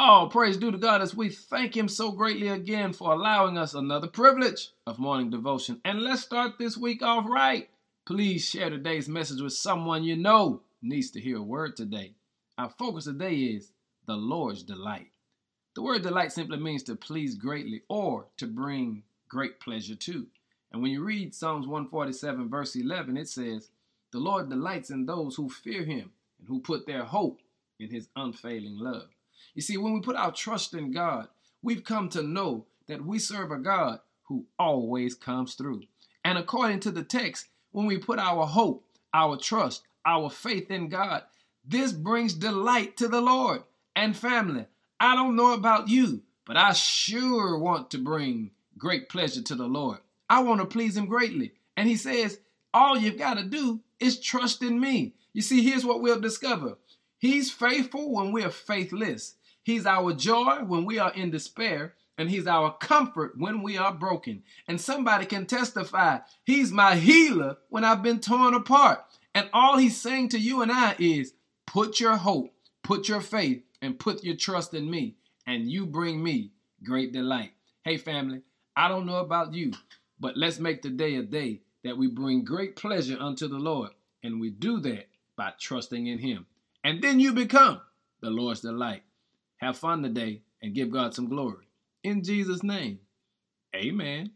All praise due to God as we thank Him so greatly again for allowing us another privilege of morning devotion. And let's start this week off right. Please share today's message with someone you know needs to hear a word today. Our focus today is the Lord's delight. The word delight simply means to please greatly or to bring great pleasure to. And when you read Psalms 147, verse 11, it says, The Lord delights in those who fear Him and who put their hope in His unfailing love. You see, when we put our trust in God, we've come to know that we serve a God who always comes through. And according to the text, when we put our hope, our trust, our faith in God, this brings delight to the Lord. And family, I don't know about you, but I sure want to bring great pleasure to the Lord. I want to please Him greatly. And He says, all you've got to do is trust in me. You see, here's what we'll discover He's faithful when we're faithless. He's our joy when we are in despair, and He's our comfort when we are broken. And somebody can testify, He's my healer when I've been torn apart. And all He's saying to you and I is, put your hope, put your faith, and put your trust in me, and you bring me great delight. Hey, family, I don't know about you, but let's make today a day that we bring great pleasure unto the Lord. And we do that by trusting in Him. And then you become the Lord's delight. Have fun today and give God some glory. In Jesus' name, amen.